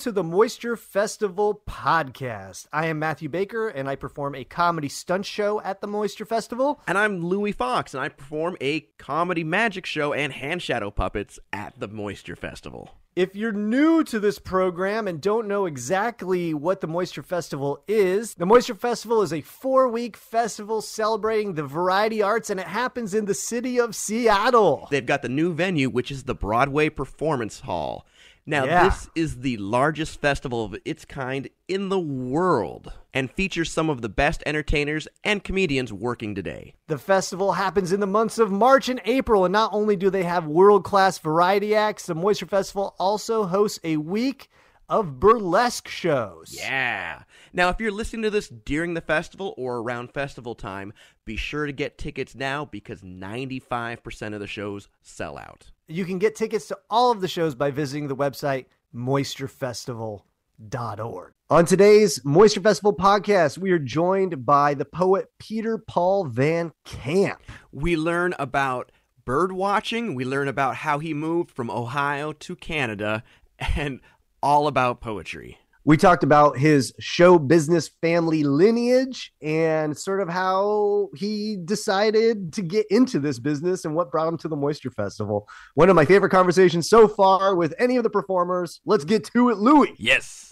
To the Moisture Festival podcast. I am Matthew Baker and I perform a comedy stunt show at the Moisture Festival. And I'm Louis Fox, and I perform a comedy magic show and hand shadow puppets at the Moisture Festival. If you're new to this program and don't know exactly what the Moisture Festival is, the Moisture Festival is a four week festival celebrating the variety arts and it happens in the city of Seattle. They've got the new venue, which is the Broadway Performance Hall. Now, Yeah. this is the largest festival of its kind in the world and features some of the best entertainers and comedians working today. The festival happens in the months of March and April, and not only do they have world class variety acts, the Moisture Festival also hosts a week of burlesque shows. Yeah. Now, if you're listening to this during the festival or around festival time, be sure to get tickets now because 95% of the shows sell out. You can get tickets to all of the shows by visiting the website moisturefestival.org. On today's Moisture Festival podcast, we are joined by the poet Peter Paul Van Camp. We learn about bird watching, we learn about how he moved from Ohio to Canada, and all about poetry. We talked about his show business family lineage and sort of how he decided to get into this business and what brought him to the Moisture Festival. One of my favorite conversations so far with any of the performers. Let's get to it, Louis. Yes.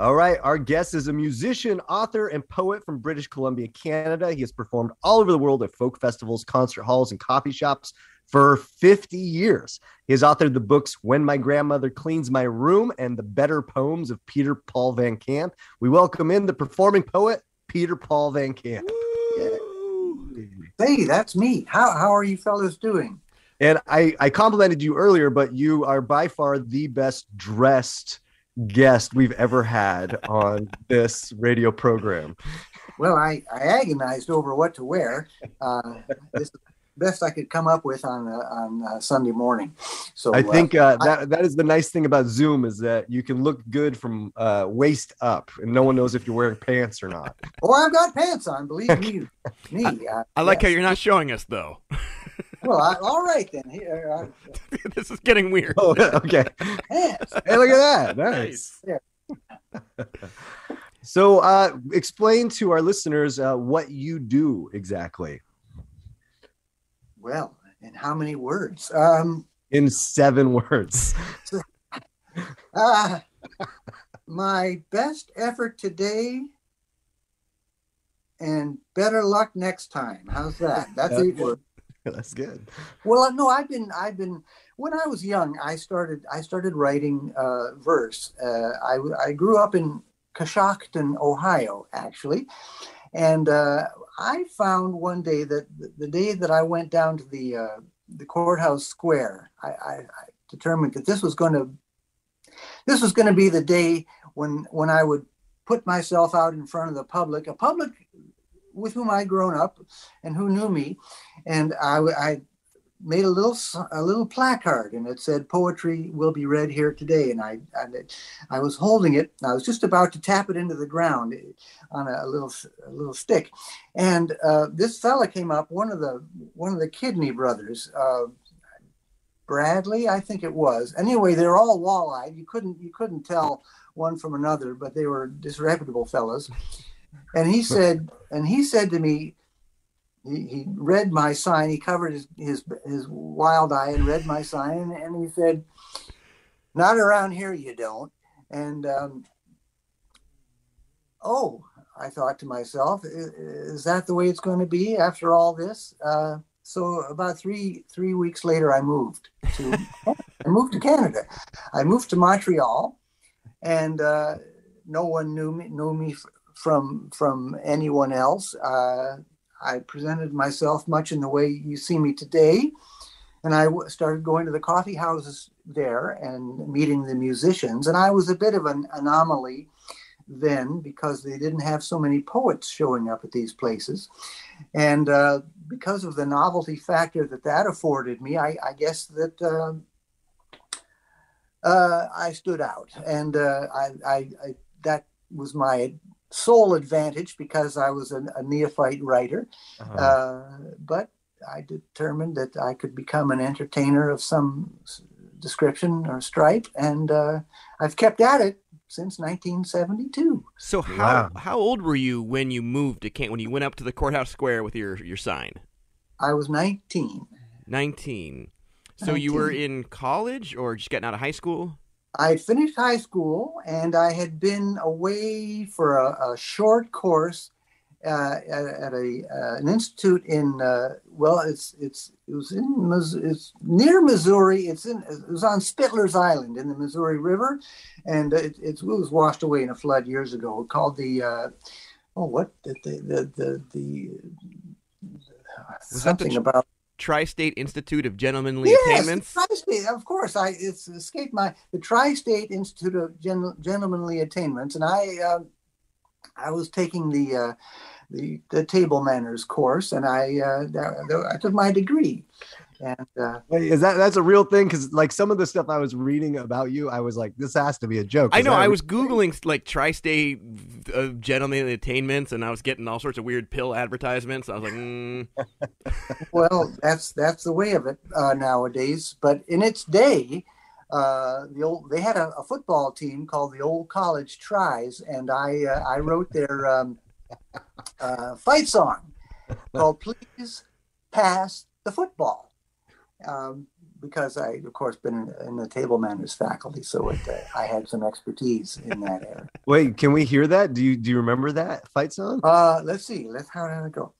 All right, our guest is a musician, author, and poet from British Columbia, Canada. He has performed all over the world at folk festivals, concert halls, and coffee shops for 50 years. He has authored the books When My Grandmother Cleans My Room and The Better Poems of Peter Paul Van Camp. We welcome in the performing poet, Peter Paul Van Camp. Hey, that's me. How how are you fellas doing? And I, I complimented you earlier, but you are by far the best dressed guest we've ever had on this radio program. Well, I, I agonized over what to wear. Uh, this the best I could come up with on uh, on uh, Sunday morning. So I uh, think uh, I- that that is the nice thing about Zoom is that you can look good from uh, waist up, and no one knows if you're wearing pants or not. oh, I've got pants on. Believe me, me. Uh, I like how you're not showing us, though. Well, I, all right then. Here, uh, this is getting weird. Oh, okay. Hey, look at that. Nice. So, uh, explain to our listeners uh, what you do exactly Well, and how many words? Um, in seven words. uh, my best effort today, and better luck next time. How's that? That's eight words. That's good. Well, no, I've been, I've been. When I was young, I started, I started writing uh, verse. Uh, I, I grew up in Coshocton, Ohio, actually, and uh, I found one day that the- the day that I went down to the uh, the courthouse square, I, I, I determined that this was going to, this was going to be the day when when I would put myself out in front of the public, a public with whom I'd grown up and who knew me, and I, I made a little a little placard and it said poetry will be read here today. And I it- I was holding it I was just about to tap it into the ground on a, little a little stick. And uh, this fella came up one of the one of the kidney brothers uh, Bradley I think it was. Anyway they're all wall-eyed. You couldn't you couldn't tell one from another but they were disreputable fellows and he said and he said to me he, read my sign. He covered his, his his wild eye and read my sign, and he said, "Not around here, you don't." And um, oh, I thought to myself, is that the way it's going to be after all this? Uh, so about three three weeks later, I moved to I moved to Canada. I moved to Montreal, and uh, no one knew me knew me from from anyone else. Uh, I presented myself much in the way you see me today, and I started going to the coffee houses there and meeting the musicians. And I was a bit of an anomaly then because they didn't have so many poets showing up at these places. And uh, because of the novelty factor that that afforded me, I, I guess that uh, uh, I stood out. And uh, I, I, I, that was my sole advantage because I was a, a neophyte writer. Uh-huh. Uh, but I determined that I could become an entertainer of some description or stripe, and uh, I've kept at it since 1972. So how Wow. how old were you when you moved to Can when you went up to the courthouse square with your your sign? I was 19. 19. So you were in college or just getting out of high school? I finished high school, and I had been away for a, a short course uh, at, at a uh, an institute in uh, well, it's it's it was in it's near Missouri. It's in it was on Spittler's Island in the Missouri River, and it, it was washed away in a flood years ago. Called the uh, oh what the the the the, the Was something about Tri-State Institute of Gentlemanly yes, Attainments. Tri-State, of course. I it's escaped my the Tri-State Institute of Gen, Gentlemanly Attainments, and I uh, I was taking the uh, the the table manners course, and I uh, I took my degree, and uh, Wait, is that that's a real thing? Because like some of the stuff I was reading about you, I was like, this has to be a joke. I know. I was googling like tri-state uh, gentlemanly attainments, and I was getting all sorts of weird pill advertisements. I was like, mm. well, that's that's the way of it uh, nowadays. But in its day, uh, the old they had a, a football team called the Old College Tries, and I uh, I wrote their um, uh, fight song called "Please Pass the Football," um, because I, of course, been in, the table manners faculty, so it, uh, I had some expertise in that area. Wait, can we hear that? Do you do you remember that fight song? Uh, let's see. Let's how did it go?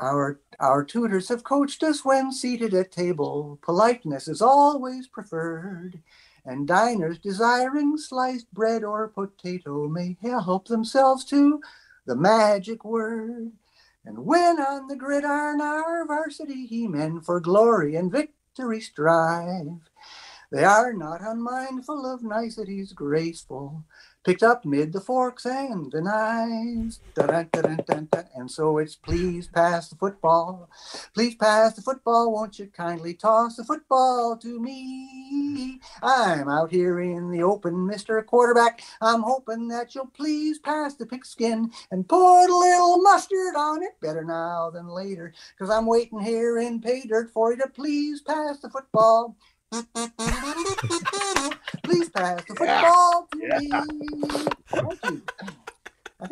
Our our tutors have coached us when seated at table. Politeness is always preferred, and diners desiring sliced bread or potato may help themselves to the magic word. And when on the gridiron our varsity he men for glory and victory strive, they are not unmindful of niceties graceful, picked up mid the forks and the knives. And so it's please pass the football. Please pass the football. Won't you kindly toss the football to me? I'm out here in the open, Mr. Quarterback. I'm hoping that you'll please pass the pigskin and put a little mustard on it. Better now than later, because I'm waiting here in pay dirt for you to please pass the football. Please pass the football to me. Thank you.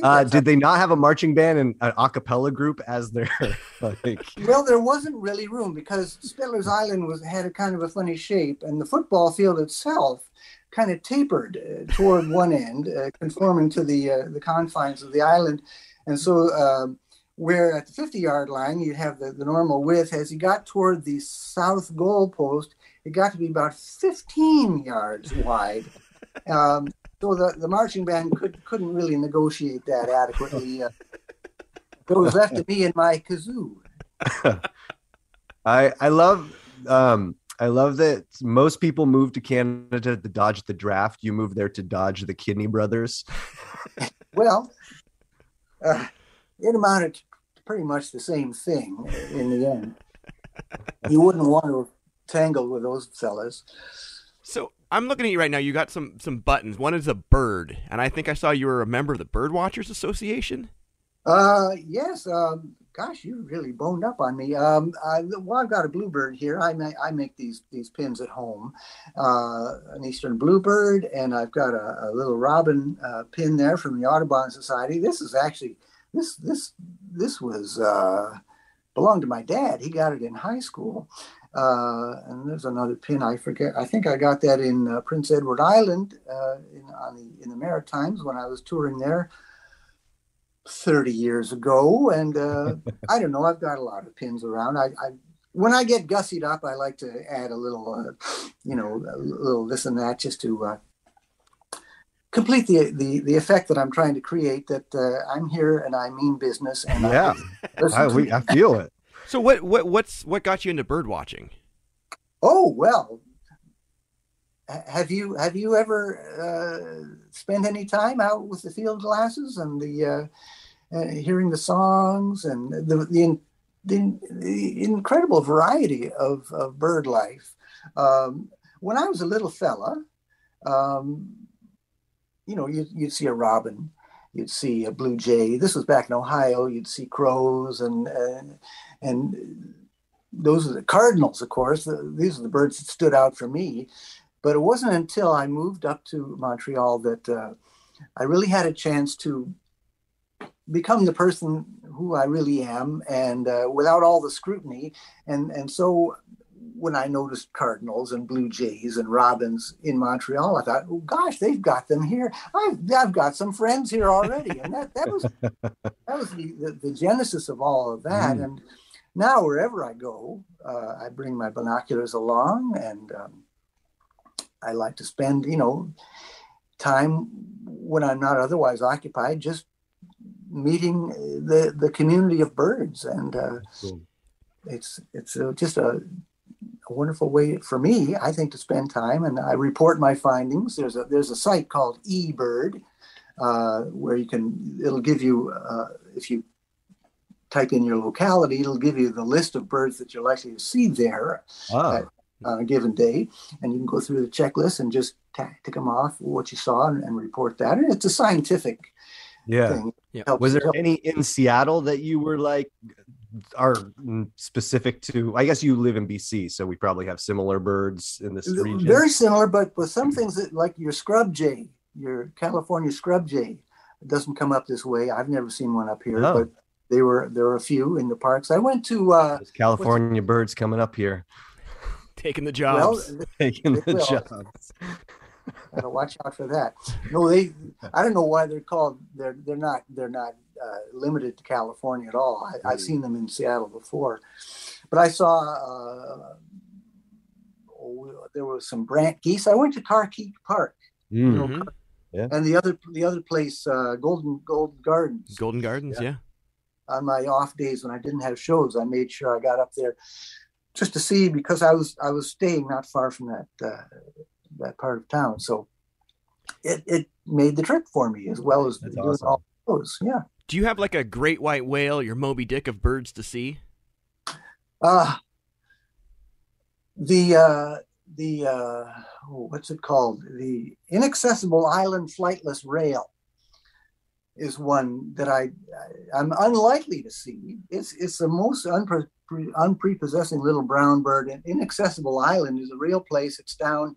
Uh, did they not have a marching band and an a cappella group as their like? well, there wasn't really room because Spittler's Island was had a kind of a funny shape, and the football field itself kind of tapered uh, toward one end, uh, conforming to the uh, the confines of the island, and so. Um, where at the 50 yard line you have the, the normal width as you got toward the south goal post it got to be about 15 yards wide um, so the, the marching band could, couldn't really negotiate that adequately uh, it was left to me and my kazoo I I love um I love that most people move to Canada to dodge the draft. You move there to dodge the Kidney Brothers. Well, uh, it amounted to pretty much the same thing in the end. You wouldn't want to tangle with those fellas. so I'm looking at you right now. You got some some buttons. One is a bird, and I think I saw you were a member of the Bird Watchers Association. Uh, yes. Um, gosh, you really boned up on me. Um, I, well, I've got a bluebird here. I make I make these these pins at home. Uh, an eastern bluebird, and I've got a, a little robin uh, pin there from the Audubon Society. This is actually this this this was uh, belonged to my dad. He got it in high school. Uh, and there's another pin I forget. I think I got that in uh, Prince Edward Island uh, in on the in the Maritimes when I was touring there 30 years ago. And uh, I don't know. I've got a lot of pins around. I, I when I get gussied up, I like to add a little, uh, you know, a little this and that just to uh, complete the, the the effect that I'm trying to create. That uh, I'm here and I mean business. And Yeah, listen I, we, I feel it. So what what what's what got you into bird watching? Oh well, have you have you ever uh, spent any time out with the field glasses and the uh, uh, hearing the songs and the the, in, the, the incredible variety of, of bird life? Um, when I was a little fella, um, you know, you'd, you'd see a robin, you'd see a blue jay. This was back in Ohio. You'd see crows and and, those are the cardinals, of course. These are the birds that stood out for me. But it wasn't until I moved up to Montreal that uh, I really had a chance to become the person who I really am, and uh, without all the scrutiny. And and so when I noticed cardinals and blue jays and robins in Montreal, I thought, oh gosh, they've got them here. I've I've got some friends here already, and that that was that was the, the, the genesis of all of that. Mm. And now wherever I go, uh, I bring my binoculars along, and um, I like to spend, you know, time when I'm not otherwise occupied, just meeting the the community of birds, and uh, Cool. it's it's uh just a, a wonderful way for me, I think, to spend time. And I report my findings. There's a there's a site called eBird uh, where you can it'll give you uh, if you type in your locality, it'll give you the list of birds that you're likely to see there Oh, on a given day, and you can go through the checklist and just ta- tick them off what you saw and, and report that. And it's a scientific yeah. thing. Yeah. Helps- Was there helps- any in Seattle that you were like are specific to? I guess you live in BC, so we probably have similar birds in this region. Very similar, but with some things that like your scrub jay, your California scrub jay, doesn't come up this way. I've never seen one up here, Oh. but they were there were a few in the parks. I went to uh, There's California birds coming up here, Taking the well, jobs. taking the will. jobs. gotta watch out for that. No, they. I don't know why they're called. They're they're not they're not uh, limited to California at all. I, I've seen them in Seattle before, but I saw. Uh, oh, there was some brant geese. I went to Carkeek Park, Mm. Mhm. and the other the other place, uh, Golden Golden Gardens. Golden Gardens, yeah. On my off days when I didn't have shows, I made sure I got up there just to see because I was I was staying not far from that uh, that part of town, so it it made the trip for me as well as That's doing awesome. all those. Yeah. Do you have like a great white whale, your Moby Dick of birds to see? Uh the uh the uh oh, what's it called? The inaccessible island flightless rail is one that I, I am unlikely to see. It's it's the most unpre, unprepossessing little brown bird. And inaccessible island is a real place. It's down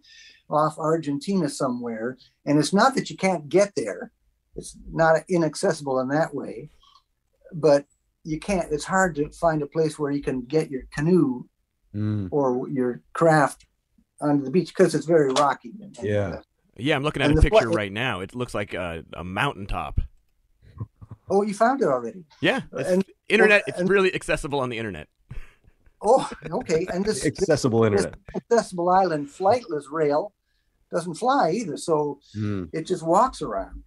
off Argentina somewhere, and it's not that you can't get there. It's not inaccessible in that way, but you can't. It's hard to find a place where you can get your canoe Mm. or your craft onto the beach because it's very rocky. And, and, Yeah. uh, Yeah, I'm looking at And a the picture flight- right now. It looks like a, a mountaintop. Oh, you found it already. Yeah, it's And internet. well, It's and- really accessible on the internet. oh, okay. And this, this Accessible internet. accessible island flightless rail doesn't fly either, so Mm. it just walks around.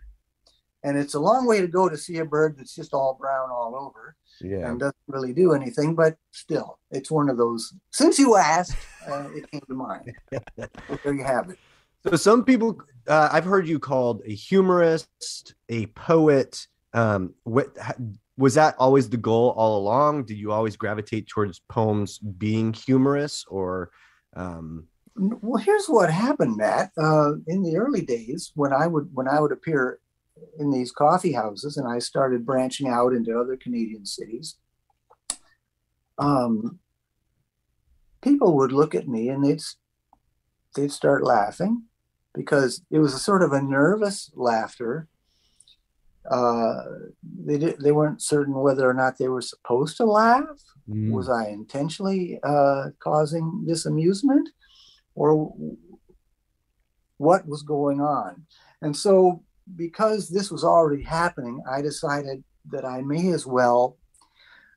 And it's a long way to go to see a bird that's just all brown all over Yeah. and doesn't really do anything. But still, it's one of those. Since you asked, uh, it came to mind. So there you have it. So some people, uh, I've heard you called a humorist, a poet. Um, what was that always the goal all along? Did you always gravitate towards poems being humorous, or um, Well, here's what happened, Matt. Uh, in the early days, when I would when I would appear in these coffee houses, and I started branching out into other Canadian cities, um, people would look at me and they'd they'd start laughing because it was a sort of a nervous laughter. Uh, they did, they weren't certain whether or not they were supposed to laugh mm, was I intentionally uh, causing this amusement, or what was going on? And so, because this was already happening, I decided that I may as well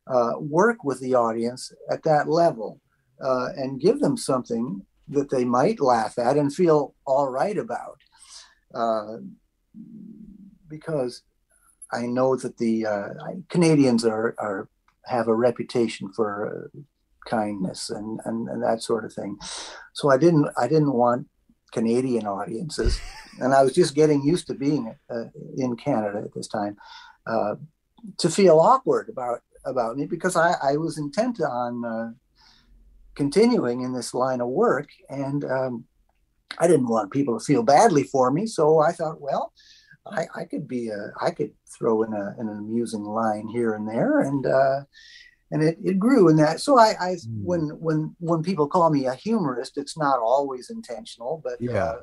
uh, work with the audience at that level uh, and give them something that they might laugh at and feel all right about. Uh, because I know that the uh, Canadians are are have a reputation for uh, kindness and, and and that sort of thing. So I didn't I didn't want Canadian audiences, and I was just getting used to being uh, in Canada at this time, uh, to feel awkward about about me because I, I was intent on uh, continuing in this line of work, and um, I didn't want people to feel badly for me. So I thought, well, I, I could be a, I could throw in, a, an amusing line here and there, and uh, and it, it grew in that. So I, I mm. when when when people call me a humorist, it's not always intentional, but yeah, uh,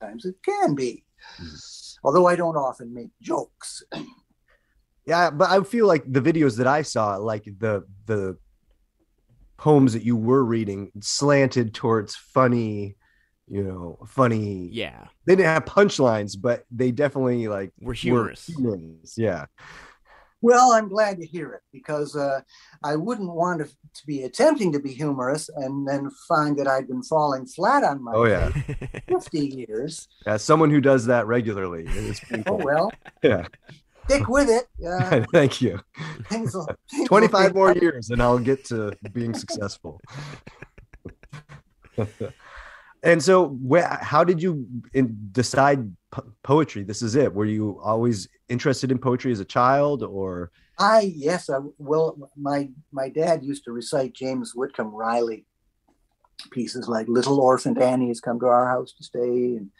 times it can be. Mm. Although I don't often make jokes. yeah, but I feel like the videos that I saw, like the the poems that you were reading, slanted towards funny you know, funny. Yeah. They didn't have punchlines, but they definitely like were humorous. Were humorous. Yeah. Well, I'm glad to hear it because uh, I wouldn't want to, to, be attempting to be humorous and then find that I'd been falling flat on my oh yeah 50 years. As someone who does that regularly. oh well. Yeah. Stick with it. Uh, Thank you. Things will, things 25 more years and I'll get to being successful. And so, how did you decide po- poetry? This is it. Were you always interested in poetry as a child, or? I yes, I, well, my my dad used to recite James Whitcomb Riley pieces like "Little Orphan Annie has come to our house to stay," and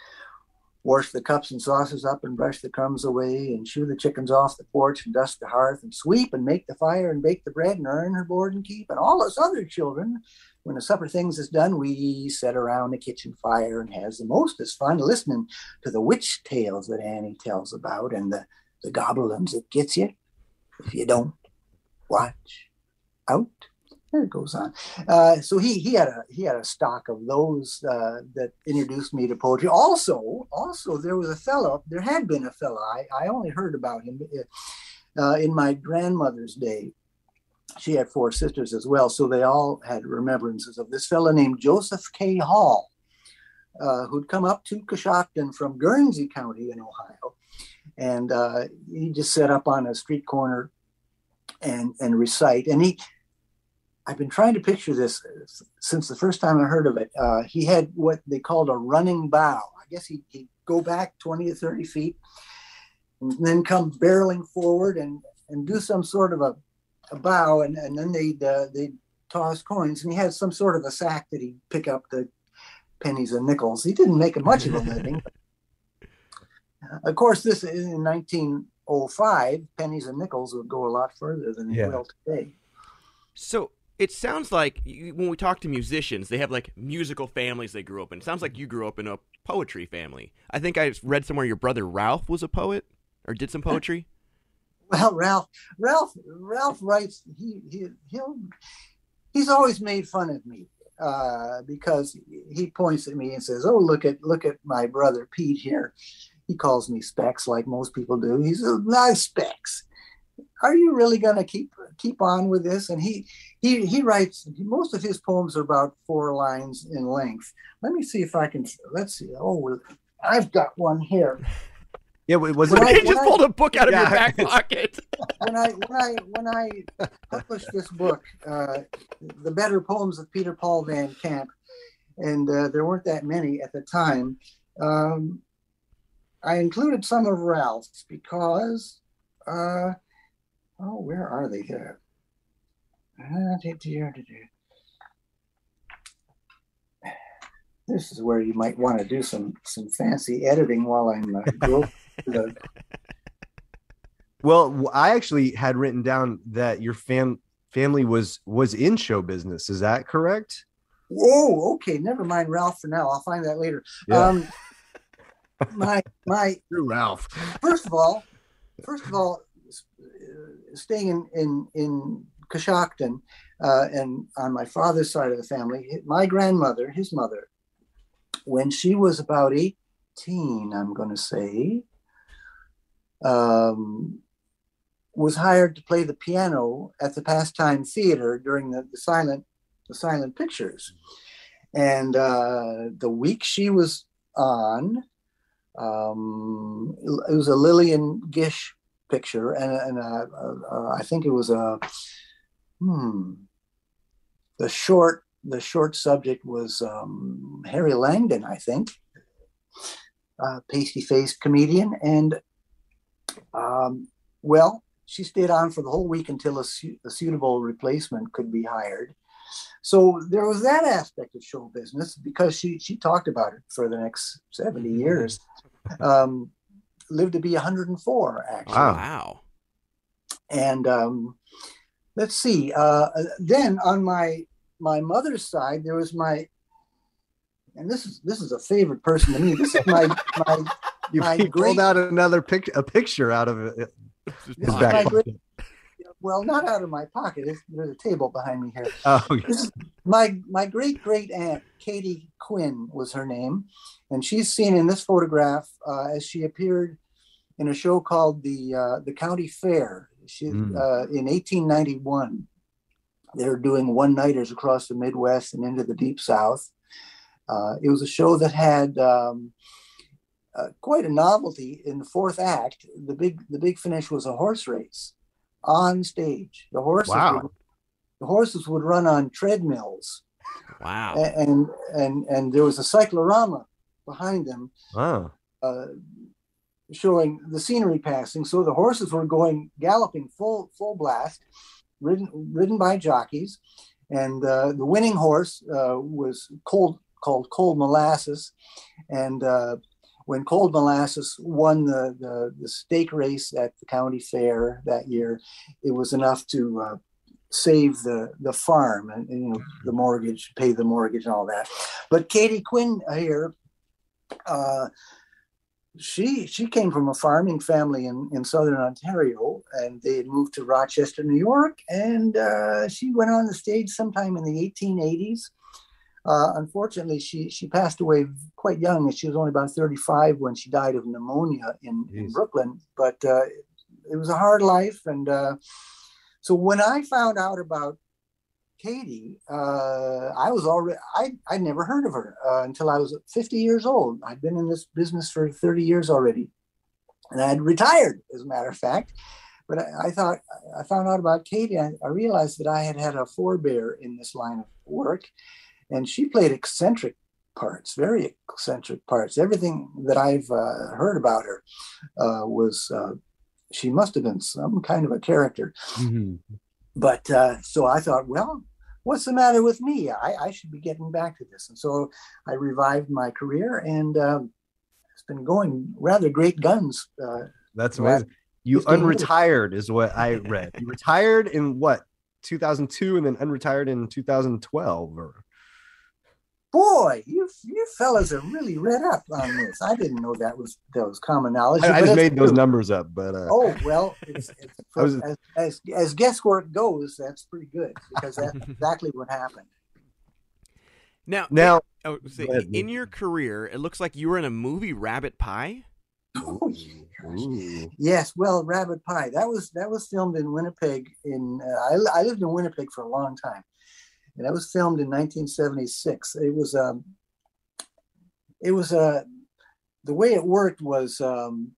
wash the cups and saucers up and brush the crumbs away and shoo the chickens off the porch and dust the hearth and sweep and make the fire and bake the bread and earn her board and keep and all us other children when the supper things is done, we sit around the kitchen fire and has the most mostest fun listening to the witch tales that Annie tells about and the, the goblins that gets you if you don't watch out. There it goes on. Uh, so he he had a he had a stock of those uh, that introduced me to poetry. Also, also there was a fellow. There had been a fellow. I, I only heard about him uh, in my grandmother's day she had four sisters as well, so they all had remembrances of this fellow named Joseph K. Hall, uh, who'd come up to Coshocton from Guernsey County in Ohio, and uh, he just sat up on a street corner and and recite. And he, I've been trying to picture this since the first time I heard of it. Uh, he had what they called a running bow. I guess he'd, he'd go back twenty or thirty feet, and then come barreling forward and and do some sort of a a bow, and, and then they'd uh, they'd toss coins, and he had some sort of a sack that he'd pick up the pennies and nickels. He didn't make much of a living. of course, this is in 1905, pennies and nickels would go a lot further than they yeah. will today. So it sounds like you, when we talk to musicians, they have like musical families they grew up in. It sounds like you grew up in a poetry family. I think I read somewhere your brother Ralph was a poet or did some poetry. Well, Ralph, Ralph, Ralph writes. He he he'll he's always made fun of me uh, because he points at me and says, "Oh, look at look at my brother Pete here." He calls me Specs, like most people do. He says, "Nice Specs." Are you really going to keep keep on with this? And he he he writes most of his poems are about four lines in length. Let me see if I can. Let's see. Oh, I've got one here. Yeah, was it? you just pulled a book out of yeah. your back pocket. when I when I when I published this book, uh, the better poems of Peter Paul Van Camp, and uh, there weren't that many at the time. Um, I included some of Ralph's because, uh, oh, where are they there? Uh, this is where you might want to do some some fancy editing while I'm uh, well, I actually had written down that your fam family was was in show business. Is that correct? Oh, okay. Never mind Ralph for now. I'll find that later. Yeah. Um, my my Ralph. First of all, first of all, staying in in in Coshocton, uh, and on my father's side of the family, my grandmother, his mother, when she was about eighteen, I'm going to say, um, was hired to play the piano at the Pastime Theater during the, the silent the silent pictures. And uh, the week she was on, Um, it was a Lillian Gish picture, and, and uh, uh, I think it was a hmm. The short the short subject was um, Harry Langdon, I think, a pasty faced comedian, and um, well, she stayed on for the whole week until a, su- a, suitable replacement could be hired. So there was that aspect of show business because she she talked about it for the next 70 mm-hmm. years. Um, lived to be 104 actually. Wow. wow. And um, let's see. Uh, then on my my mother's side, there was my and this is this is a favorite person to me. This is my my you my pulled great, out another pic a picture out of it. His back great, well, not out of my pocket. there's a table behind me here. Oh, okay. my my great great aunt Katie Quinn was her name, and she's seen in this photograph uh, as she appeared in a show called the uh, the County Fair. She mm. uh, in 1891. They were doing one nighters across the Midwest and into the Deep South. Uh, it was a show that had um, uh, quite a novelty in the fourth act. The big the big finish was a horse race on stage. The horses wow. would, the horses would run on treadmills. Wow. And and and there was a cyclorama behind them. Wow. Uh, showing the scenery passing. So the horses were going galloping full full blast, ridden ridden by jockeys, and uh, the winning horse uh, was cold called Cold Molasses, and uh, when Cold Molasses won the, the, the stake race at the county fair that year, it was enough to uh, save the the farm and, and, you know the mortgage, pay the mortgage and all that. But Katie Quinn here. Uh, she she came from a farming family in, in southern Ontario, and they had moved to Rochester, New York, and uh, she went on the stage sometime in the 1880s. Uh, unfortunately, she she passed away quite young. She was only about 35 when she died of pneumonia in, in Brooklyn. But uh, it was a hard life, and uh, so when I found out about Katie, uh, I was already, I, I'd never heard of her uh, until I was 50 years old. I'd been in this business for 30 years already. And I had retired, as a matter of fact. But I, I thought, I found out about Katie. I, I, realized that I had had a forebear in this line of work. And she played eccentric parts, very eccentric parts. Everything that I've uh, heard about her uh, was, uh, she must have been some kind of a character. Mm-hmm but uh, so I thought, well, what's the matter with me? I, I, should be getting back to this. And so I revived my career, and um, it's been going rather great guns. Uh, That's amazing. You unretired years. is what I read. You retired in what 2002, and then unretired in 2012, or boy, you you fellas are really read up on this. I didn't know that was that was common knowledge. I, I just made true. those numbers up, but uh, oh well, it's, it's, was, as, as, as guesswork goes, that's pretty good because that's exactly what happened. Now, now, oh, see, in your career, it looks like you were in a movie, Rabbit Pie. Oh, yes, well, Rabbit Pie. That was that was filmed in Winnipeg. In uh, I, I lived in Winnipeg for a long time, and that was filmed in 1976. It was um, it was a uh, the way it worked was um,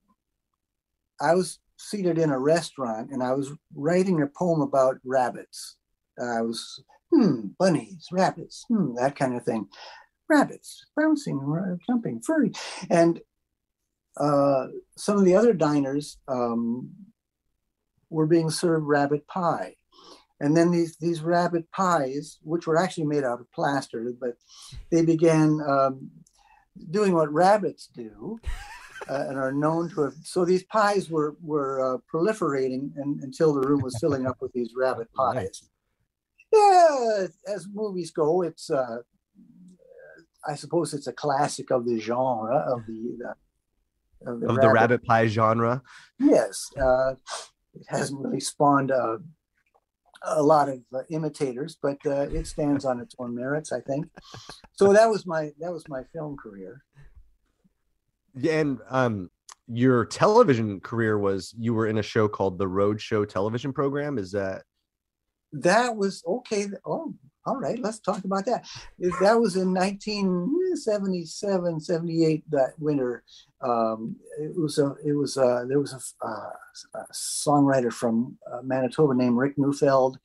I was seated in a restaurant and I was writing a poem about rabbits. I was hmm bunnies, rabbits, hmm that kind of thing, rabbits bouncing, jumping, furry, and uh, some of the other diners um, were being served rabbit pie and then these these rabbit pies, which were actually made out of plaster, but they began um, doing what rabbits do. Uh, and are known to have. So these pies were were uh, proliferating and, until the room was filling up with these rabbit pies. Yeah, as movies go, it's uh, I suppose it's a classic of the genre of the, the of, the, of rabbit. the rabbit pie genre. Yes, uh, it hasn't really spawned a a lot of uh, imitators, but uh, it stands on its own merits, I think. So that was my that was my film career. And um, your television career was you were in a show called the Road Show television program. Is that? That was okay. Oh, all right, let's talk about that. That was in 1977, 78. That winter, um, it was a, it was a, there was a, uh, a songwriter from uh, Manitoba named Rick Neufeld,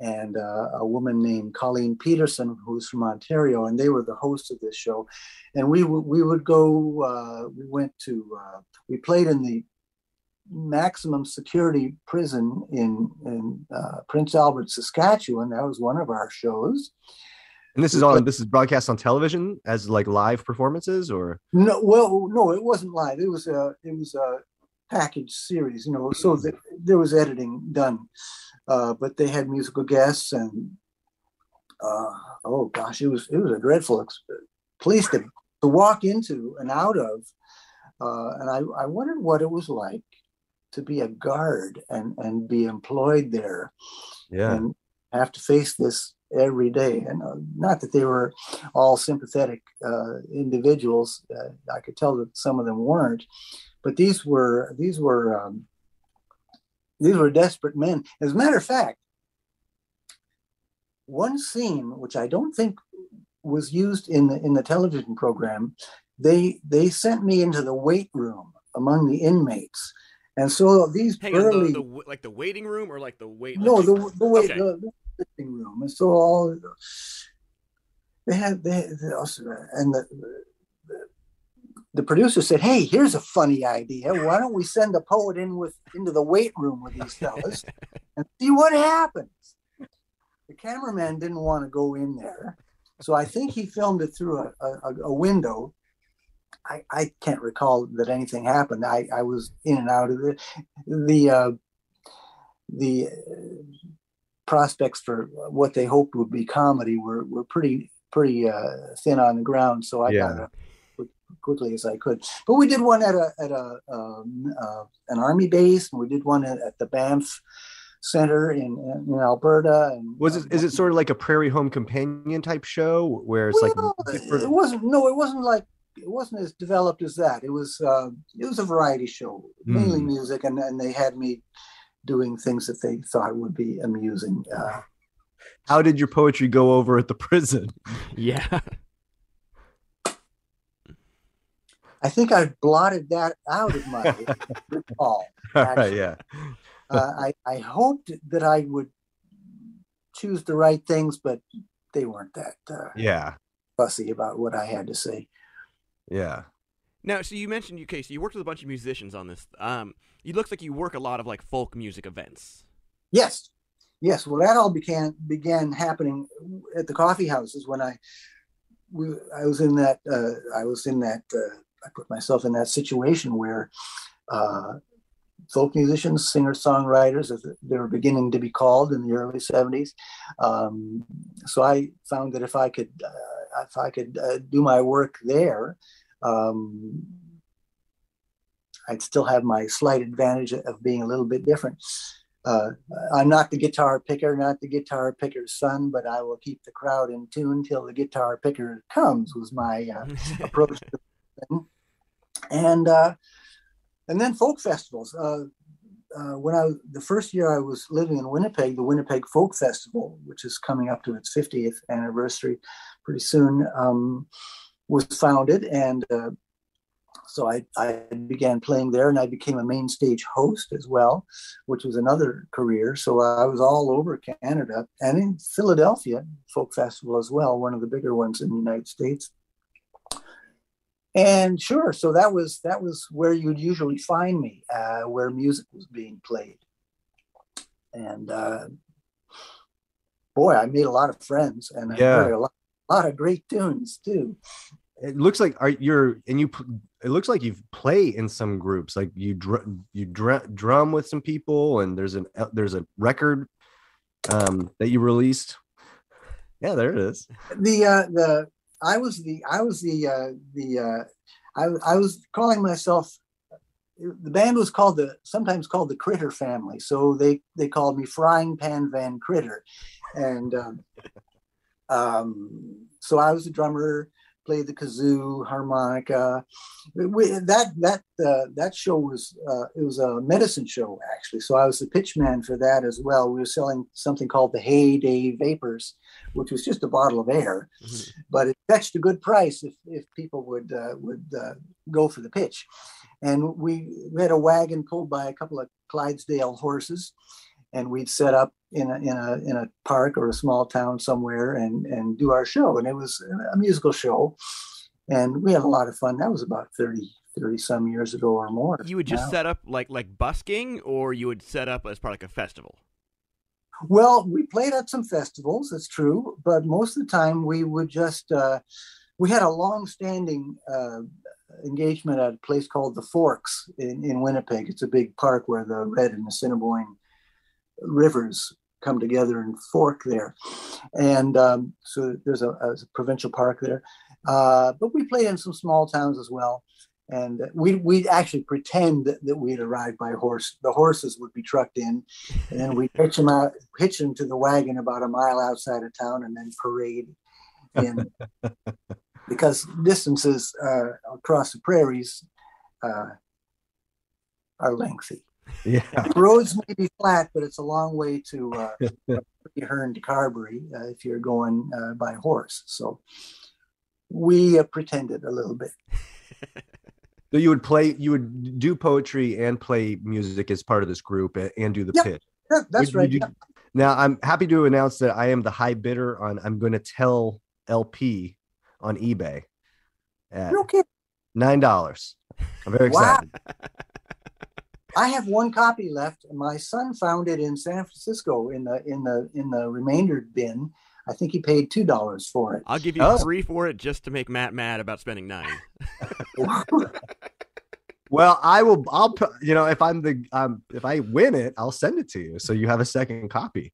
and uh, a woman named Colleen Peterson, who's from Ontario, and they were the hosts of this show. And we w- we would go. Uh, we went to. Uh, we played in the maximum security prison in in uh, Prince Albert, Saskatchewan. That was one of our shows. And this is on this is broadcast on television as like live performances or? No well no it wasn't live. It was a it was a package series you know so that there was editing done. Uh, but they had musical guests and uh, oh gosh it was it was a dreadful ex- place to, to walk into and out of. Uh, and I, I wondered what it was like to be a guard and and be employed there. Yeah. And have to face this every day. And uh, not that they were all sympathetic uh, individuals uh, i could tell that some of them weren't but these were these were um, these were desperate men. As a matter of fact one scene which i don't think was used in the in the television program they they sent me into the weight room among the inmates and so these Hang early the, the, like the waiting room or like the wait? no, like- the the way Okay. the, the living room, and so all they had they, they also, and the, the the producer said, "Hey, here's a funny idea. Why don't we send a poet in with into the weight room with these fellas and see what happens?" The cameraman didn't want to go in there, so I think he filmed it through a, a, a window. I, I can't recall that anything happened. I, I was in and out of it. The uh, the uh, prospects for what they hoped would be comedy were were pretty pretty uh, thin on the ground. So I Yeah. got up quickly as I could. But we did one at a at a um, uh, an army base, and we did one at, at the Banff Center in in Alberta. And was it is it sort of like a prairie home companion type show where it's Well, like it wasn't. No, it wasn't like it wasn't as developed as that. It was uh, it was a variety show, mainly Hmm. music, and and they had me doing things that they thought would be amusing. Uh, how did your poetry go over at the prison yeah. I think I blotted that out of my recall. all right Actually. yeah Uh, I I hoped that I would choose the right things, but they weren't that uh, yeah fussy about what I had to say. Yeah Now, so you mentioned okay, so you worked with a bunch of musicians on this. Um, it looks like you work a lot of like folk music events. Yes, yes. Well, that all began began happening at the coffee houses when I we, I was in that uh, I was in that uh, I put myself in that situation where uh, folk musicians, singer songwriters, as they were beginning to be called in the early seventies. Um, so I found that if I could uh, if I could uh, do my work there. Um, I'd still have my slight advantage of being a little bit different. Uh, I'm not the guitar picker, not the guitar picker's son, but I will keep the crowd in tune till the guitar picker comes. Was my uh, approach to thing. And uh, and then folk festivals. Uh, uh, when I the first year I was living in Winnipeg, the Winnipeg Folk Festival, which is coming up to its 50th anniversary pretty soon, um, was founded, and uh, so I, I began playing there, and I became a main stage host as well, which was another career. So I was all over Canada and in Philadelphia Folk Festival as well, one of the bigger ones in the United States. And sure, so that was that was where you'd usually find me, uh, where music was being played. And uh, boy, I made a lot of friends, and I Yeah. heard a lot, lot of great tunes too. it looks like are you're and you it looks like you've play in some groups like you dr- you dr- drum with some people and there's an uh, there's a record um that you released. Yeah there it is. The uh the i was the i was the uh the uh i, I was calling myself the band was called the sometimes called the critter family so they they called me frying pan van critter. And um, um so i was the drummer played the kazoo, harmonica. We, that that uh, that show was uh, it was a medicine show actually. So I was the pitch man for that as well. We were selling something called the Heyday Vapors, which was just a bottle of air, Mhm. but it fetched a good price if if people would uh, would uh, go for the pitch. And we, we had a wagon pulled by a couple of Clydesdale horses, and we'd set up in a in a in a park or a small town somewhere and and do our show. And it was a musical show, and we had a lot of fun. That was about 30, 30 some years ago or more. You would just now. set up like like busking, or you would set up as part of like a festival. Well, we played at some festivals, it's true, but most of the time we would just, uh, we had a long standing uh, engagement at a place called the Forks in, in Winnipeg. It's a big park where the Red and the Assiniboine rivers come together and fork there. And um, so there's a, a provincial park there. Uh, but we play in some small towns as well. And we we'd actually pretend that, that we'd arrived by horse. The horses would be trucked in, and then we'd hitch them out, hitch them to the wagon about a mile outside of town, and then parade in. because distances uh, across the prairies uh, are lengthy. Yeah. The roads may be flat, but it's a long way to uh, Hearn to Carberry uh, if you're going uh, by horse. So we uh, pretended a little bit. So you would play, you would do poetry and play music as part of this group and do the Yep. pitch. Yeah, that's Would- right. you- yeah. Now I'm happy to announce that I am the high bidder on I'm going to tell LP on eBay at okay. nine dollars. I'm very Wow. excited. I have one copy left. My son found it in San Francisco in the in the in the remainder bin. I think he paid two dollars for it. I'll give you Oh. three for it just to make Matt mad about spending nine. Well, I will. I'll. You know, if I'm the um, if I win it, I'll send it to you, so you have a second copy.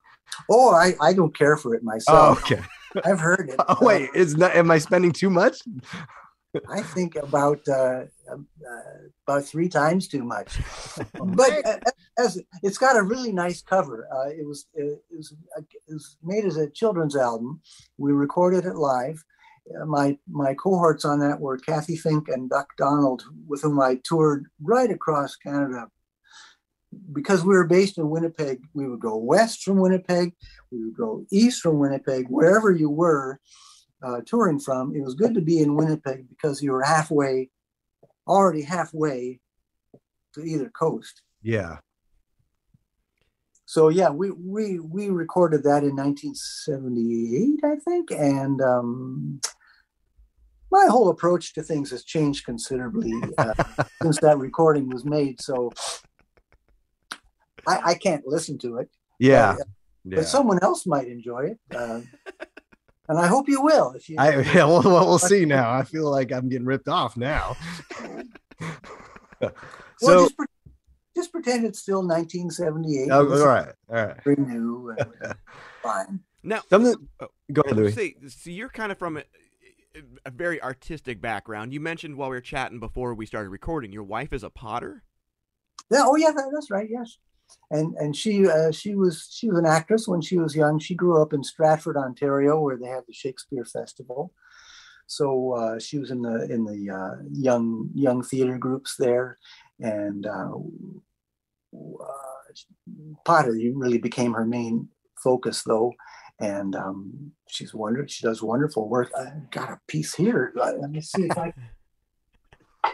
oh, I, I don't care for it Oh, myself. okay. I've heard it. Oh, wait, is not? Am I spending too much? Uh, I think about uh, uh, about three times too much. but uh, as it's got a really nice cover. Uh, it was it was, it was made as a children's album. We recorded it live. Uh, my my cohorts on that were Cathy Fink and Duck Donald, with whom I toured right across Canada. Because we were based in Winnipeg, we would go west from Winnipeg, we would go east from Winnipeg, wherever you were uh, touring from. It was good to be in Winnipeg because you were halfway, already halfway to either coast. Yeah. So yeah, we we we recorded that in 1978, I think, and um, my whole approach to things has changed considerably uh, since that recording was made. So I, I can't listen to it, Yeah. but, Yeah. but someone else might enjoy it, uh, and I hope you will. If you, I yeah. Well, well, we'll see now. I feel like I'm getting ripped off now. well, so, just, pre- just pretend it's still 1978. oh, all right, all right. very new fine. Now, Something. Oh, Go ahead, Louis. say, so you're kind of from a, a very artistic background. You mentioned while we were chatting before we started recording, your wife is a potter. Yeah, oh yeah, that, that's right. Yes, and and she uh, she was she was an actress when she was young. She grew up in Stratford, Ontario, where they have the Shakespeare Festival. So uh, she was in the in the uh, young young theater groups there, and uh, uh, pottery really became her main focus, though. And um, she's wonderful. She does wonderful work. I got a piece here. Uh, Let me see if I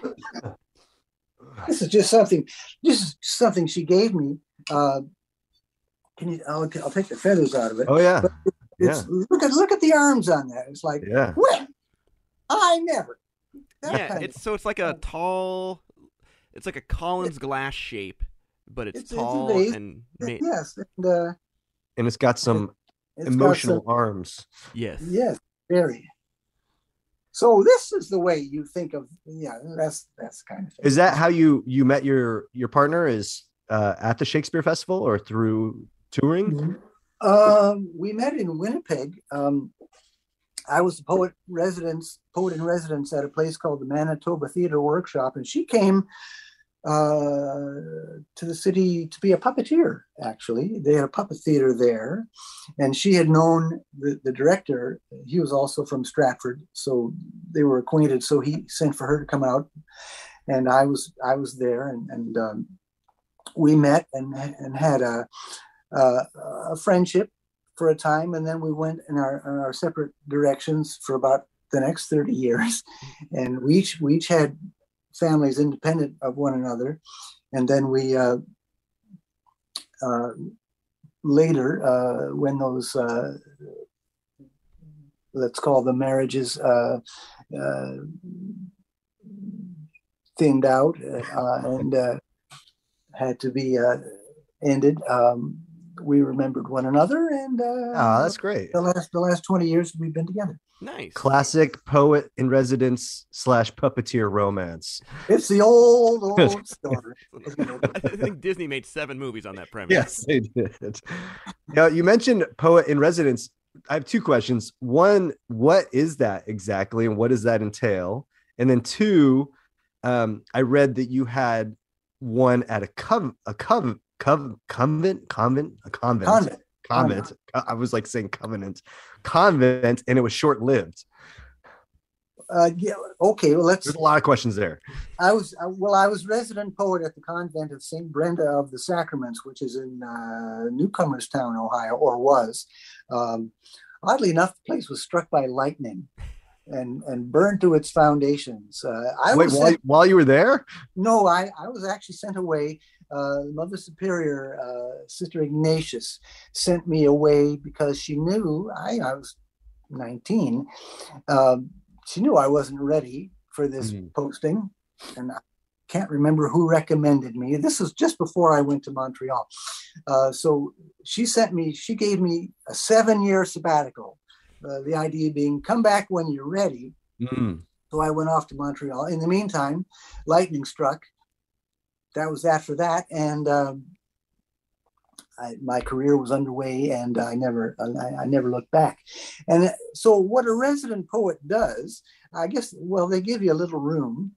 this is just something this is something she gave me uh can you i'll, I'll take the feathers out of it Oh yeah. it's look at look at the arms on that it's like Yeah. when i never That yeah, kind of- it's so it's like a tall, it's like a Collins glass shape, but it's, It's- it's tall vase. and ma- yes and uh And it's got some it's got emotional some- arms. yes. yes very so this is the way you think of yeah that's that's kind of thing. Is that how you you met your your partner? Is uh, at the Shakespeare Festival or through touring? Um, we met in Winnipeg. Um, I was the poet residence, poet in residence at a place called the Manitoba Theater Workshop, and she came uh, to the city to be a puppeteer. Actually, they had a puppet theater there, and she had known the, the director. He was also from Stratford, so they were acquainted. So he sent for her to come out, and I was I was there, and, and um, we met and and had a, a, a friendship for a time, and then we went in our, in our separate directions for about the next 30 years. And we each we each had families independent of one another. And then we uh, uh, later uh, when those uh, let's call the marriages uh, uh, thinned out and had to be ended um, we remembered one another and oh that's great the last the last 20 years we've been together Nice. Classic poet in residence slash puppeteer romance. It's the old, old story. I think Disney made seven movies on that premise. Yes, they did. Now, you mentioned poet in residence. I have two questions. One, what is that exactly, and what does that entail? And then two, um, I read that you had one at a cov a cov cov convent convent a convent Convent. convent. I was like saying covenant convent, and it was short lived. Uh, yeah, okay, well, let's. There's a lot of questions there. I was uh, well. I was resident poet at the convent of Saint Brenda of the Sacraments, which is in uh, Newcomerstown, Ohio, or was. Um, oddly enough, the place was struck by lightning and and burned to its foundations. Uh, I Wait, was while, sent, while you were there? no, I I was actually sent away. Uh, Mother Superior, uh, Sister Ignatius, sent me away because she knew I, I was 19. Um, she knew I wasn't ready for this Mhm. posting, and I can't remember who recommended me. This was just before I went to Montreal. Uh, so she sent me, she gave me a seven year sabbatical. Uh, the idea being come back when you're ready. Mm. So I went off to Montreal. In the meantime, lightning struck. That was that for that, and um, I, my career was underway, and I never, I, I never looked back. And uh, so, what a resident poet does, I guess, well, they give you a little room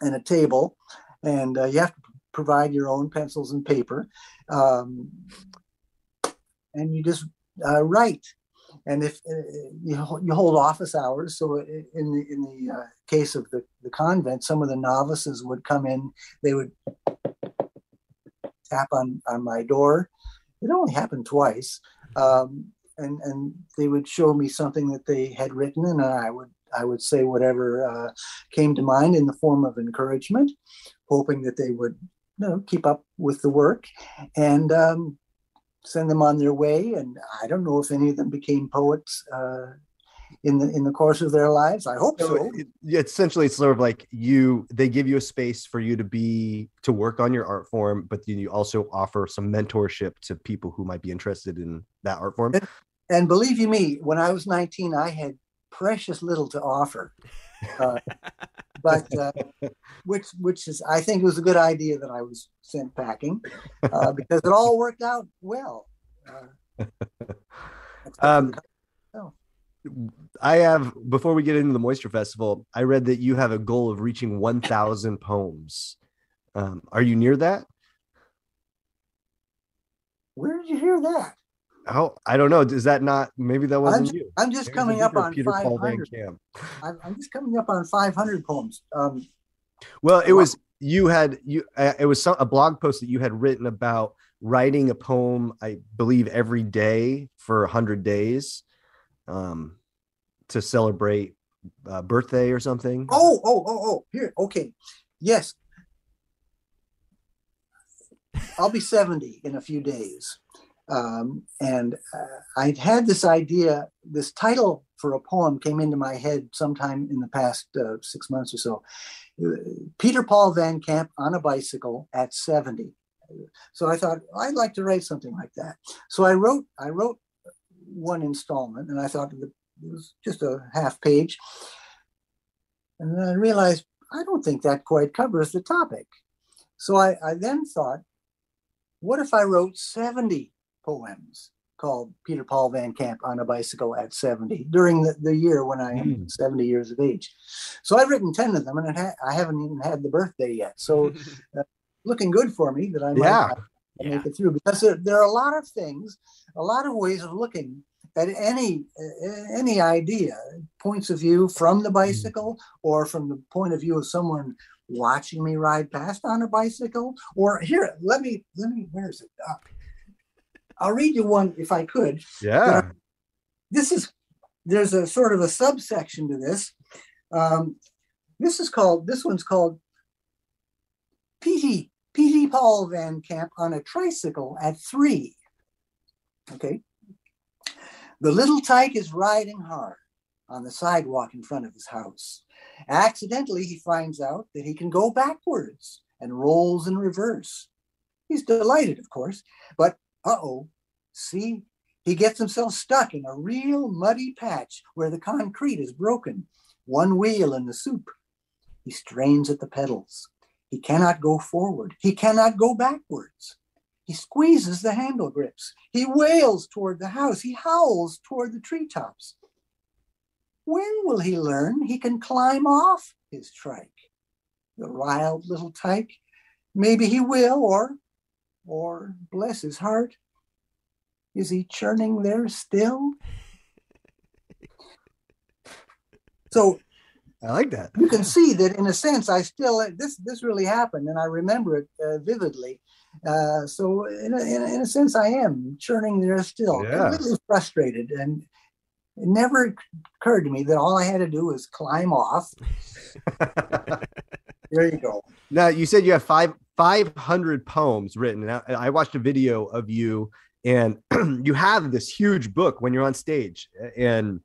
and a table, and uh, you have to provide your own pencils and paper, um, and you just uh, write and if uh, you, you hold office hours so in the in the uh, case of the, the convent some of the novices would come in they would tap on on my door. It only happened twice um, and and they would show me something that they had written and i would i would say whatever uh, came to mind in the form of encouragement hoping that they would you know keep up with the work. And um, send them on their way. And I don't know if any of them became poets uh, in the in the course of their lives. I hope So so. it- yeah, essentially, it's sort of like you. They give you a space for you to be to work on your art form, but then you also offer some mentorship to people who might be interested in that art form. And believe you me, when I was 19, I had precious little to offer. Uh, but uh, which which is I think it was a good idea that I was sent packing uh, because it all worked out well. Uh, Um, the- I have before we get into the Moisture Festival, I read that you have a goal of reaching 1,000 poems. Um, are you near that? where did you hear that? Oh, I don't know. Is that not? Maybe that wasn't you. I'm just Maybe coming up on Peter Paul Van 500. Camp. I'm, I'm just coming up on 500 poems. Um, Well, it was you had you. Uh, it was some, a blog post that you had written about writing a poem. I believe every day for hundred days, um, to celebrate uh, birthday or something. Oh, oh, oh, oh, here. Okay. Yes. I'll be 70 in a few days. Um, and uh, I'd had this idea, this title for a poem came into my head sometime in the past uh, six months or so. Peter Paul Van Camp on a bicycle at 70. So I thought I'd like to write something like that. So I wrote, I wrote one installment and I thought it was just a half page. And then I realized I don't think that quite covers the topic. So I, I then thought, what if I wrote 70 poems called Peter Paul Van Camp on a bicycle at 70 during the, the year when I am Mm. 70 years of age. So I've written 10 of them and it ha- I haven't even had the birthday yet. So looking good for me that I might Yeah. I make it through because there, there are a lot of things, a lot of ways of looking at any uh, any idea, points of view from the bicycle or from the point of view of someone watching me ride past on a bicycle. Or here, let me let me where is it? Uh, I'll read you one if I could. Yeah. This is there's a sort of a subsection to this. Um, this is called this one's called PT PT Paul Van Camp on a tricycle at three. Okay. The little tyke is riding hard on the sidewalk in front of his house. Accidentally, he finds out that he can go backwards and rolls in reverse. He's delighted, of course, but uh oh, see, he gets himself stuck in a real muddy patch where the concrete is broken, one wheel in the soup. He strains at the pedals. He cannot go forward. He cannot go backwards. He squeezes the handle grips. He wails toward the house. He howls toward the treetops. When will he learn he can climb off his trike? The riled little tyke. Maybe he will, or, or bless his heart, is he churning there still? So I like that. you can see that in a sense i still this this really happened and i remember it uh, vividly uh, so in a, in, a, in a sense i am churning there still Yeah. a little frustrated and it never occurred to me that all i had to do was climb off there you go Now you said you have five five hundred poems written. And I, I watched a video of you, and you have this huge book when you're on stage, and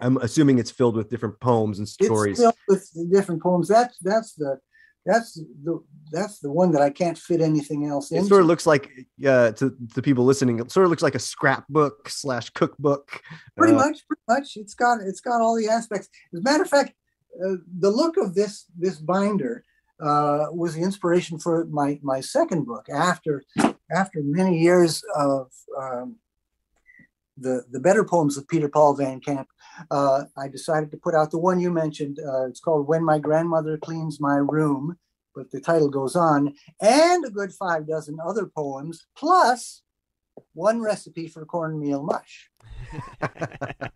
I'm assuming it's filled with different poems and stories. it's filled with different poems that's that's the that's the that's the one that i can't fit anything else in. it into sort of looks like uh, to to people listening. It sort of looks like a scrapbook slash cookbook. pretty Uh, much pretty much it's got it's got all the aspects as a matter of fact uh, the look of this this binder uh, was the inspiration for my my second book after after many years of um, the the better poems of Peter Paul Van Camp. Uh, I decided to put out the one you mentioned. Uh, it's called "When My Grandmother Cleans My Room," but the title goes on, and a good five dozen other poems, plus one recipe for cornmeal mush.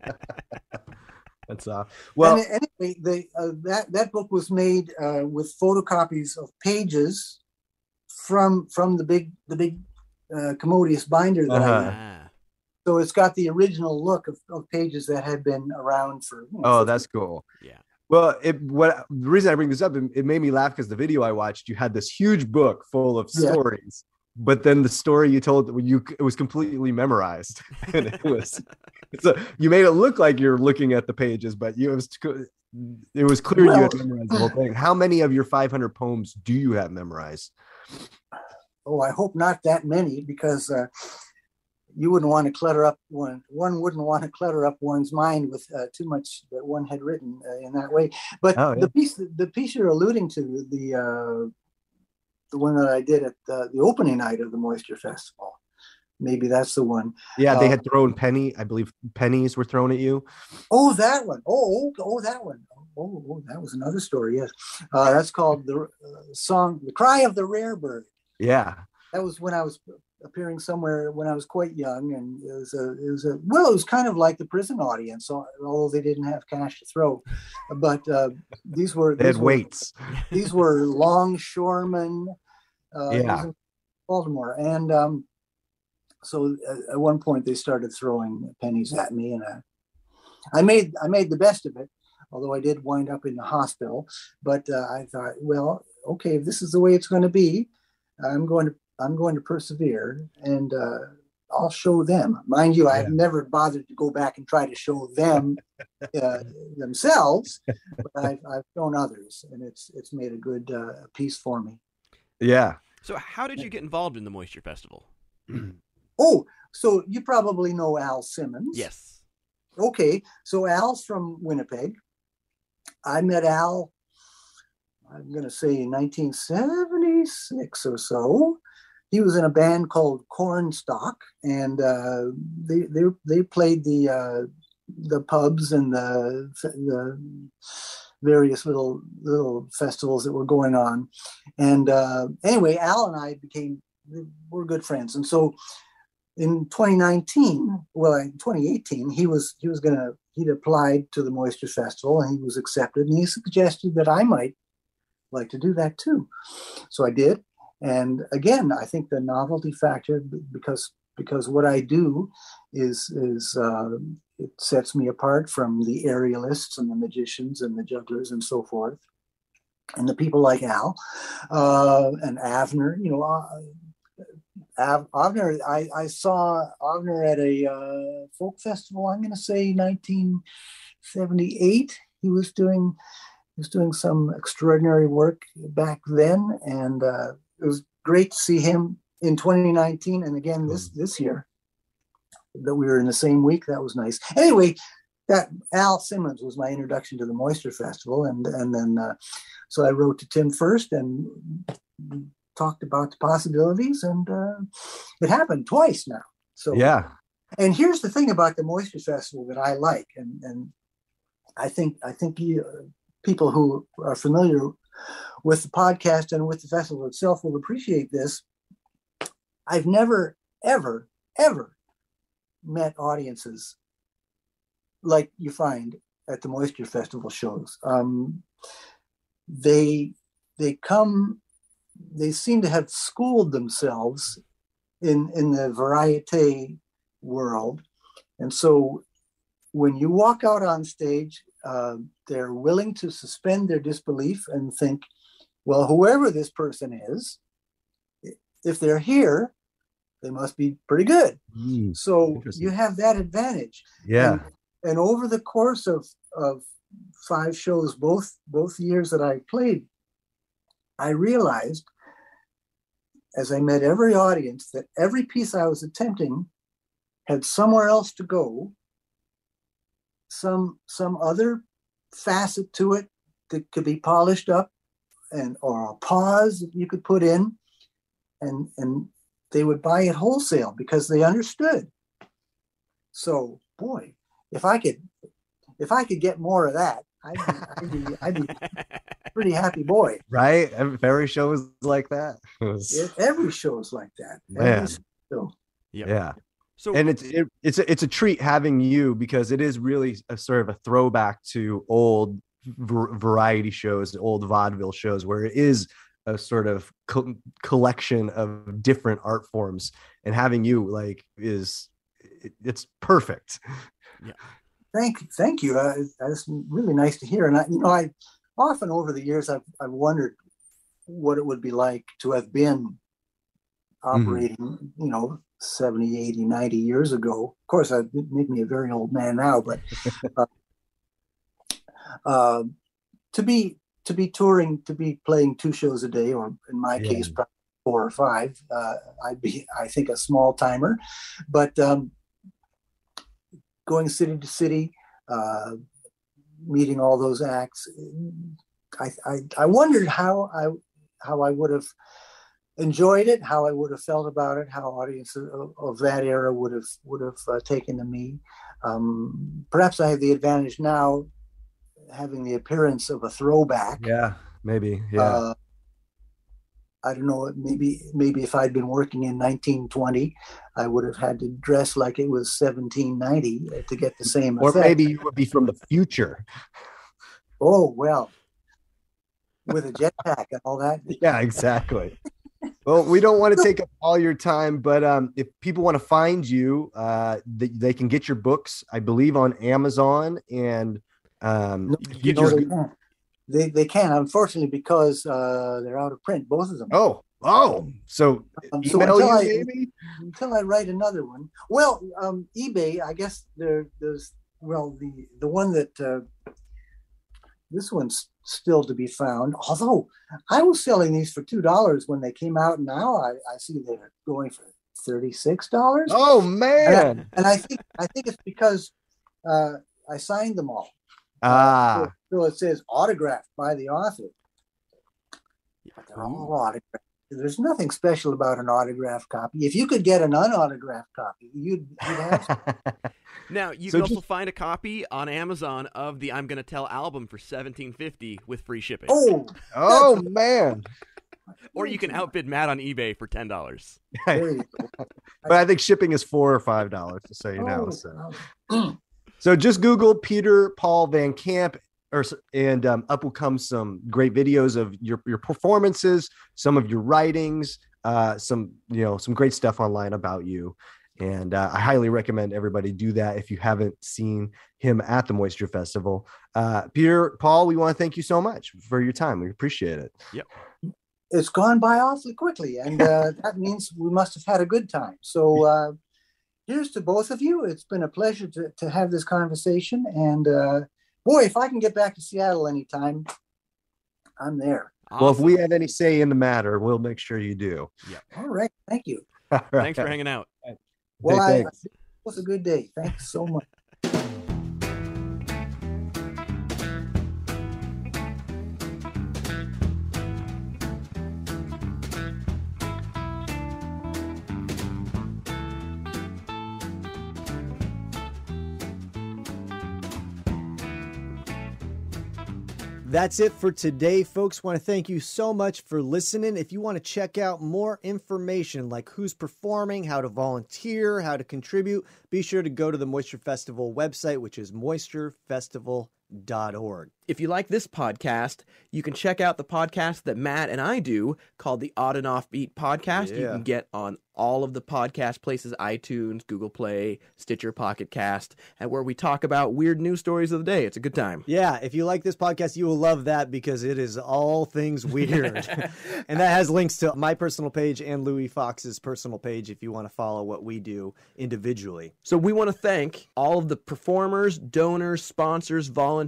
That's uh well and anyway, the uh, that that book was made uh, with photocopies of pages from from the big the big uh, commodious binder that Uh-huh. had. Ah. So it's got the original look of, of pages that had been around for. you know, Oh, that's cool. Yeah. Well, it what the reason I bring this up, it, it made me laugh because the video I watched, you had this huge book full of Yeah. stories, but then the story you told you it was completely memorized, and it was so you made it look like you're looking at the pages, but you it was it was clear you had memorized the whole thing. How many of your 500 poems do you have memorized? Oh, I hope not that many because uh, you wouldn't want to clutter up one. One wouldn't want to clutter up one's mind with uh, too much that one had written uh, in that way. But Oh, yeah. the piece, the piece you're alluding to, the uh, the one that I did at the, the opening night of the Moisture Festival, maybe that's the one. Yeah, they Uh, had thrown penny. I believe pennies were thrown at you. Oh, that one. Oh, oh, oh that one. Oh, oh, that was another story. Yes, uh, that's called the uh, song "The Cry of the Rare Bird." Yeah, that was when I was appearing somewhere when I was quite young, and it was a, it was a well, it was kind of like the prison audience, although they didn't have cash to throw, but uh, these were these were, weights. these were longshoremen, uh, Yeah. Baltimore, and um, so at, at one point they started throwing pennies at me, and uh, I made I made the best of it. Although I did wind up in the hospital, but uh, I thought, well, okay, if this is the way it's going to be, I'm going to I'm going to persevere, and uh, I'll show them. Mind you, I've Yeah. never bothered to go back and try to show them uh, themselves, but I've, I've shown others, and it's it's made a good uh, piece for me. Yeah. So, how did you get involved in the Moisture Festival? Oh, so you probably know Al Simmons. Yes. Okay, so Al's from Winnipeg. I met Al, I'm going to say in 1976 or so. He was in a band called Cornstalk, and uh, they they they played the uh, the pubs and the the various little little festivals that were going on. And uh, anyway, Al and I became we're good friends, and so in 2019, well, in 2018, he was he was gonna he'd applied to the Moisture Festival and he was accepted, and he suggested that I might like to do that too. So I did, and again, I think the novelty factor because because what I do is is uh, it sets me apart from the aerialists and the magicians and the jugglers and so forth, and the people like Al uh, and Avner. You know, uh, Av- Avner. I, I saw Avner at a uh, folk festival. I'm going to say 1978. He was doing he was doing some extraordinary work back then, and uh, it was great to see him in 2019 and again this this year that we were in the same week. That was nice. Anyway, that Al Simmons was my introduction to the Moisture Festival, and and then uh, so I wrote to Tim first and talked about the possibilities, and uh, it happened twice now. So Yeah. and here's the thing about the Moisture Festival that I like, and and I think I think you, people who are familiar with the podcast and with the festival itself will appreciate this. I've never, ever, ever met audiences like you find at the Moisture Festival shows. Um, they they come, they seem to have schooled themselves in in the variete world, and so when you walk out on stage, uh, they're willing to suspend their disbelief and think, well, whoever this person is, if they're here, they must be pretty good. Mm, So you have that advantage. yeah. And, and over the course of, of five shows, both both years that I played, I realized as I met every audience that every piece I was attempting had somewhere else to go, some some other facet to it that could be polished up and or a pause that you could put in and and they would buy it wholesale because they understood so boy if i could if i could get more of that i'd be, I'd be, I'd be pretty happy boy Right. Every every show is like that. Was- every show is like that Every show. Yep. yeah. So and it's it, it's a, it's a treat having you because it is really a sort of a throwback to old var- variety shows, old vaudeville shows, where it is a sort of co- collection of different art forms, and having you like is it, it's perfect. Yeah. thank thank you uh, that's really nice to hear and i you know i often over the years i've, I've wondered what it would be like to have been operating you know 70 80 90 years ago of course that make me a very old man now but uh, uh, to be to be touring to be playing two shows a day or in my Yeah. case probably four or five uh, i'd be i think a small timer but um, going city to city uh, meeting all those acts I, I i wondered how i how i would have enjoyed it how i would have felt about it how audiences of, of that era would have would have uh, taken to me um, perhaps i have the advantage now having the appearance of a throwback Yeah, maybe. Yeah, uh, I don't know. Maybe maybe if I'd been working in 1920, I would have had to dress like it was 1790 to get the same or effect. maybe you would be from the future. Oh well, with a jetpack and all that. Yeah, exactly. Well, we don't want to take up all your time, but um, if people want to find you, uh, they, they can get your books, I believe, on Amazon and um, you No, just- they can't. They, they can, unfortunately, because uh, they're out of print, both of them. oh, oh, so Um, so until I, until I write another one. Well, um, eBay, I guess there, there's well the the one that uh, this one's still to be found. Although I was selling these for two dollars when they came out, now I, I see they're going for thirty six dollars. Oh man, And I think I think it's because uh, I signed them all. ah, So it says autographed by the author. They're all autographed. There's nothing special about an autographed copy. If you could get an unautographed copy, you'd, you'd have. Now you So can also find a copy on Amazon of the "I'm Gonna Tell" album for seventeen fifty with free shipping, oh, oh man! or you can outbid Matt on eBay for ten dollars. there you go. But I think shipping is four or five dollars, just so you know. Oh, So. So just Google Peter Paul Van Camp, or and um, up will come some great videos of your your performances, some of your writings, uh, some you know some great stuff online about you. And uh, I highly recommend everybody do that if you haven't seen him at the Moisture Festival. Uh, Peter Paul, we want to thank you so much for your time. We appreciate it. it's gone by awfully quickly, and uh, that means we must have had a good time. So, uh, here's to both of you. It's been a pleasure to, to have this conversation. And uh, boy, if I can get back to Seattle anytime, I'm there. Well, if we have any say in the matter, we'll make sure you do. Yeah. All right. Thank you. All right. thanks for hanging out. Well, Hey, I, thanks. it was a good day. Thanks so much. That's it for today, folks. Want to thank you so much for listening. If you want to check out more information like who's performing, how to volunteer, how to contribute, be sure to go to the Moisture Festival website, which is moisturefestival.org. If you like this podcast, you can check out the podcast that Matt and I do called the Odd and Offbeat Podcast. You can get on all of the podcast places iTunes, Google Play, Stitcher, Pocket Cast, and where we talk about weird news stories of the day. It's a good time. Yeah, if you like this podcast, you will love that because it is all things weird. and that has links to my personal page and Louis Fox's personal page if you want to follow what we do individually. So we want to thank all of the performers, donors, sponsors, volunteers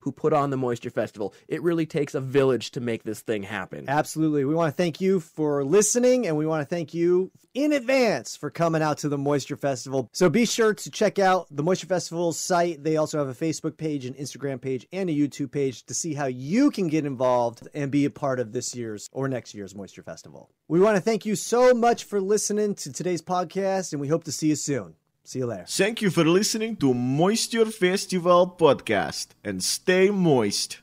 who put on the Moisture Festival. It really takes a village to make this thing happen. Absolutely. We want to thank you for listening and we want to thank you in advance for coming out to the Moisture Festival. So be sure to check out the Moisture Festival site. They also have a Facebook page, an Instagram page, and a YouTube page to see how you can get involved and be a part of this year's or next year's Moisture Festival. We want to thank you so much for listening to today's podcast and we hope to see you soon. See you later. Thank you for listening to Moisture Festival podcast and stay moist.